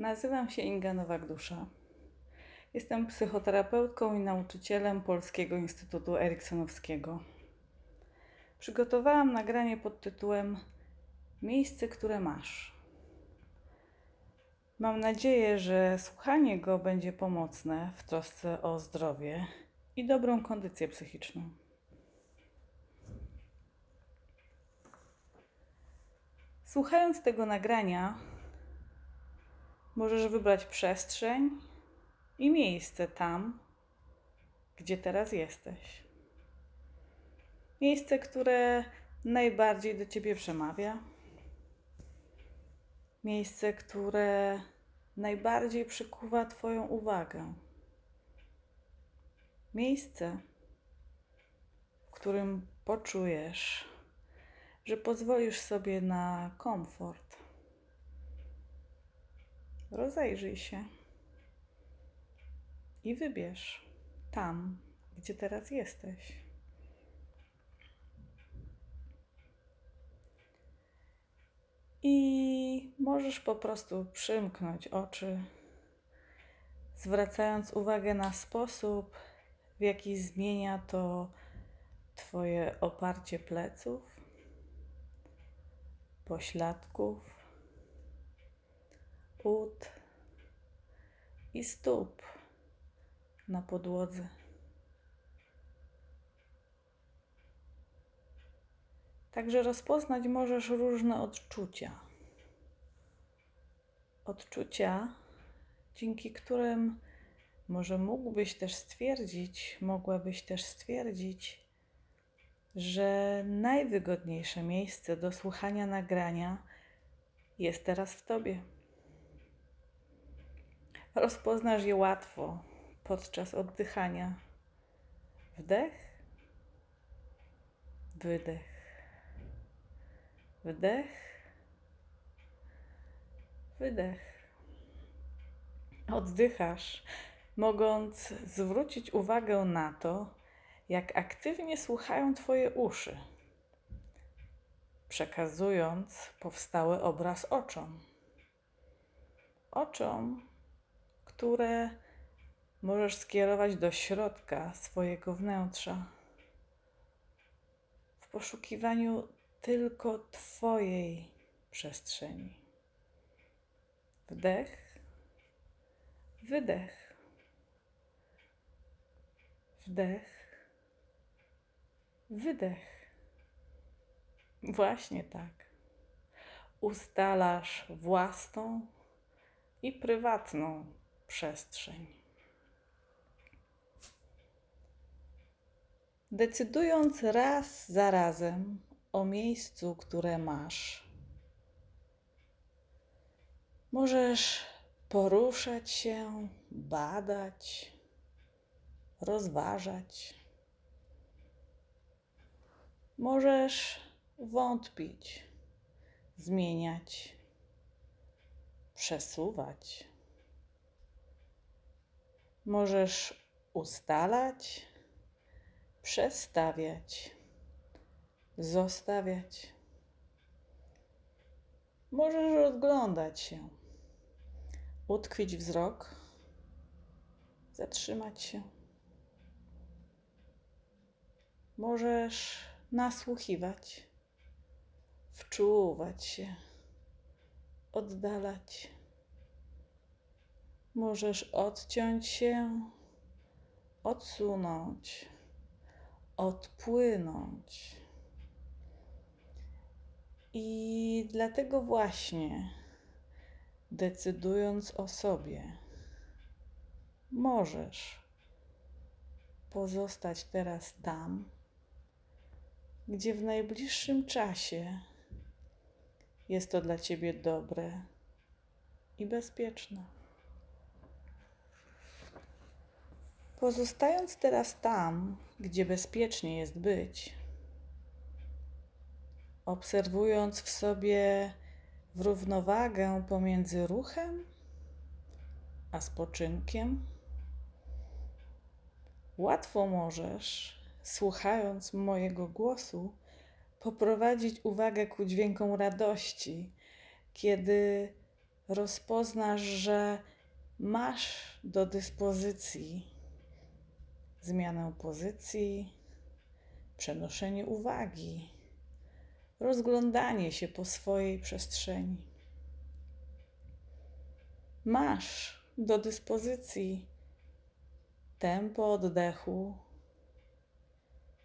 Nazywam się Inga Nowak-Dusza. Jestem psychoterapeutką i nauczycielem Polskiego Instytutu Eriksonowskiego. Przygotowałam nagranie pod tytułem Miejsce, które masz. Mam nadzieję, że słuchanie go będzie pomocne w trosce o zdrowie i dobrą kondycję psychiczną. Słuchając tego nagrania, możesz wybrać przestrzeń i miejsce tam, gdzie teraz jesteś. Miejsce, które najbardziej do ciebie przemawia. Miejsce, które najbardziej przykuwa Twoją uwagę. Miejsce, w którym poczujesz, że pozwolisz sobie na komfort. Rozejrzyj się i wybierz tam, gdzie teraz jesteś. I możesz po prostu przymknąć oczy, zwracając uwagę na sposób, w jaki zmienia to Twoje oparcie pleców, pośladków, ud i stóp na podłodze. Także rozpoznać możesz różne odczucia. Odczucia, dzięki którym może mógłbyś też stwierdzić, mogłabyś też stwierdzić, że najwygodniejsze miejsce do słuchania nagrania jest teraz w tobie. Rozpoznasz je łatwo podczas oddychania. Wdech, wydech, wdech, wydech. Oddychasz, mogąc zwrócić uwagę na to, jak aktywnie słuchają Twoje uszy, przekazując powstały obraz oczom. Oczom, które możesz skierować do środka swojego wnętrza w poszukiwaniu tylko Twojej przestrzeni. Wdech, wydech, wdech, wydech. Właśnie tak. Ustalasz własną i prywatną przestrzeń. Decydując raz za razem o miejscu, które masz, możesz poruszać się, badać, rozważać. Możesz wątpić, zmieniać, przesuwać. Możesz ustalać, przestawiać, zostawiać. Możesz rozglądać się, utkwić wzrok, zatrzymać się. Możesz nasłuchiwać, wczuwać się, oddalać. Możesz odciąć się, odsunąć, odpłynąć. I dlatego właśnie, decydując o sobie, możesz pozostać teraz tam, gdzie w najbliższym czasie jest to dla ciebie dobre i bezpieczne. Pozostając teraz tam, gdzie bezpiecznie jest być, obserwując w sobie w równowagę pomiędzy ruchem a spoczynkiem, łatwo możesz, słuchając mojego głosu, poprowadzić uwagę ku dźwiękom radości, kiedy rozpoznasz, że masz do dyspozycji zmianę pozycji, przenoszenie uwagi, rozglądanie się po swojej przestrzeni. Masz do dyspozycji tempo oddechu,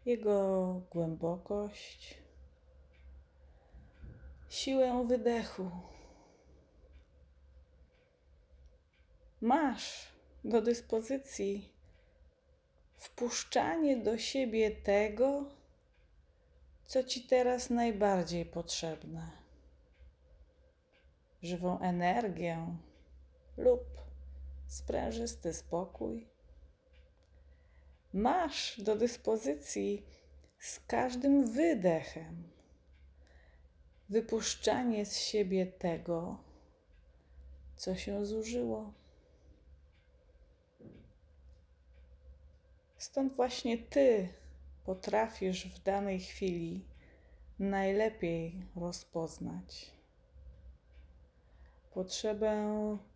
jego głębokość, siłę wydechu. Masz do dyspozycji wpuszczanie do siebie tego, co ci teraz najbardziej potrzebne. Żywą energię lub sprężysty spokój. Masz do dyspozycji z każdym wydechem wypuszczanie z siebie tego, co się zużyło. Stąd właśnie Ty potrafisz w danej chwili najlepiej rozpoznać potrzebę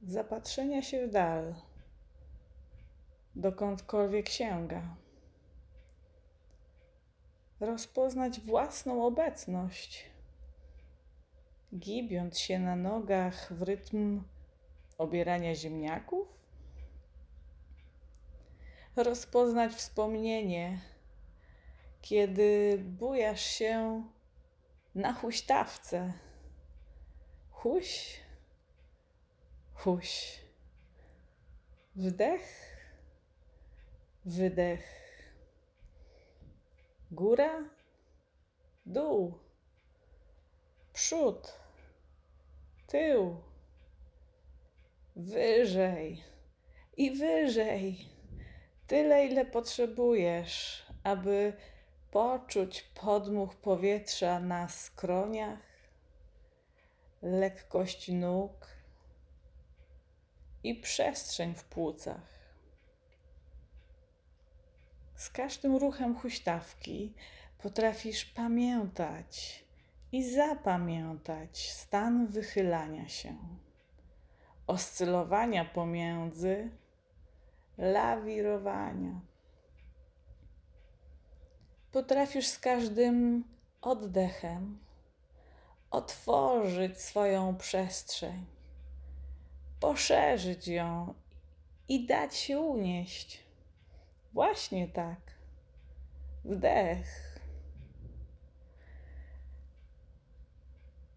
zapatrzenia się w dal, dokądkolwiek sięga, rozpoznać własną obecność, gibiąc się na nogach w rytm obierania ziemniaków rozpoznać wspomnienie, kiedy bujasz się na huśtawce. Huś, huś. Wdech, wydech. Góra, dół, przód, tył, wyżej i wyżej tyle, ile potrzebujesz, aby poczuć podmuch powietrza na skroniach, lekkość nóg i przestrzeń w płucach. Z każdym ruchem huśtawki potrafisz pamiętać i zapamiętać stan wychylania się, oscylowania pomiędzy lawirowania. Potrafisz z każdym oddechem otworzyć swoją przestrzeń, poszerzyć ją i dać się unieść. Właśnie tak. Wdech.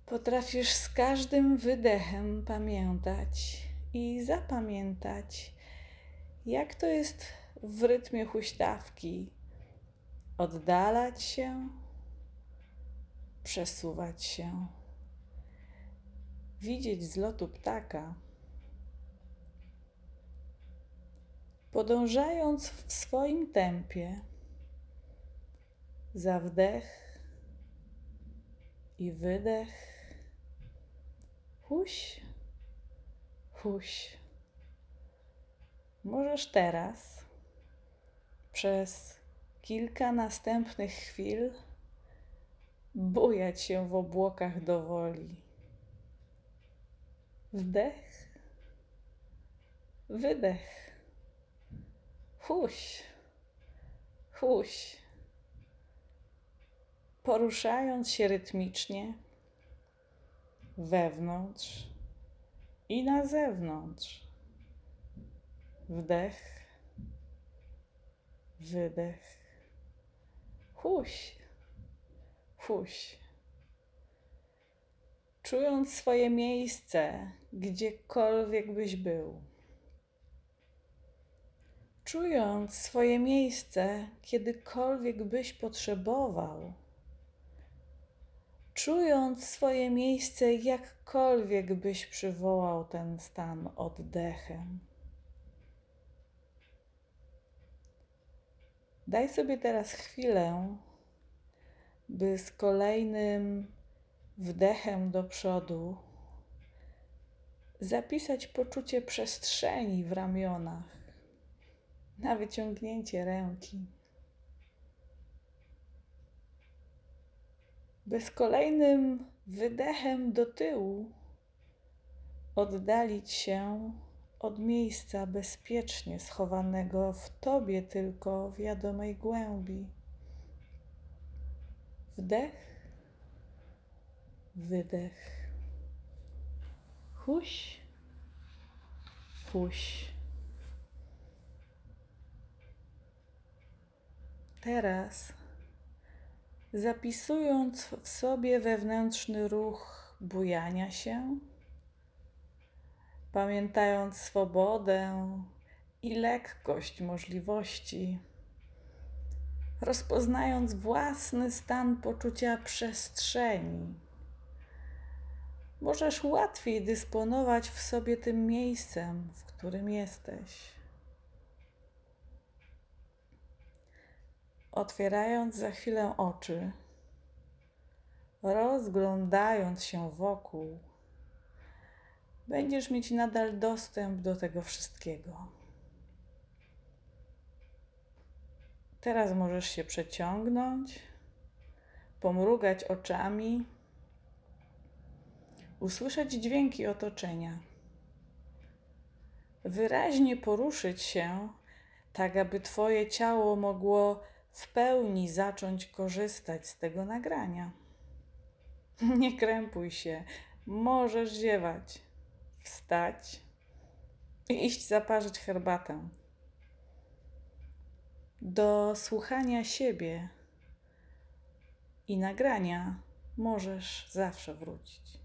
Potrafisz z każdym wydechem pamiętać i zapamiętać jak to jest w rytmie huśtawki? Oddalać się, przesuwać się, widzieć z lotu ptaka. Podążając w swoim tempie, za wdech i wydech, huś, huś. Możesz teraz przez kilka następnych chwil bujać się w obłokach do woli. Wdech, wydech, huś, huś. Poruszając się rytmicznie wewnątrz i na zewnątrz Wdech, wydech. Huś, huś. Czując swoje miejsce, gdziekolwiek byś był. Czując swoje miejsce, kiedykolwiek byś potrzebował. Czując swoje miejsce, jakkolwiek byś przywołał ten stan oddechem. Daj sobie teraz chwilę, by z kolejnym wdechem do przodu zapisać poczucie przestrzeni w ramionach na wyciągnięcie ręki. By z kolejnym wydechem do tyłu oddalić się od miejsca bezpiecznie schowanego w tobie tylko wiadomej głębi. Wdech, wydech. Huś, huś. Teraz, zapisując w sobie wewnętrzny ruch bujania się, pamiętając swobodę i lekkość możliwości, rozpoznając własny stan poczucia przestrzeni, możesz łatwiej dysponować w sobie tym miejscem, w którym jesteś. Otwierając za chwilę oczy, rozglądając się wokół, będziesz mieć nadal dostęp do tego wszystkiego. Teraz możesz się przeciągnąć, pomrugać oczami, usłyszeć dźwięki otoczenia, wyraźnie poruszyć się, tak aby Twoje ciało mogło w pełni zacząć korzystać z tego nagrania. Nie krępuj się, możesz ziewać wstać i iść zaparzyć herbatę. Do słuchania siebie i nagrania możesz zawsze wrócić.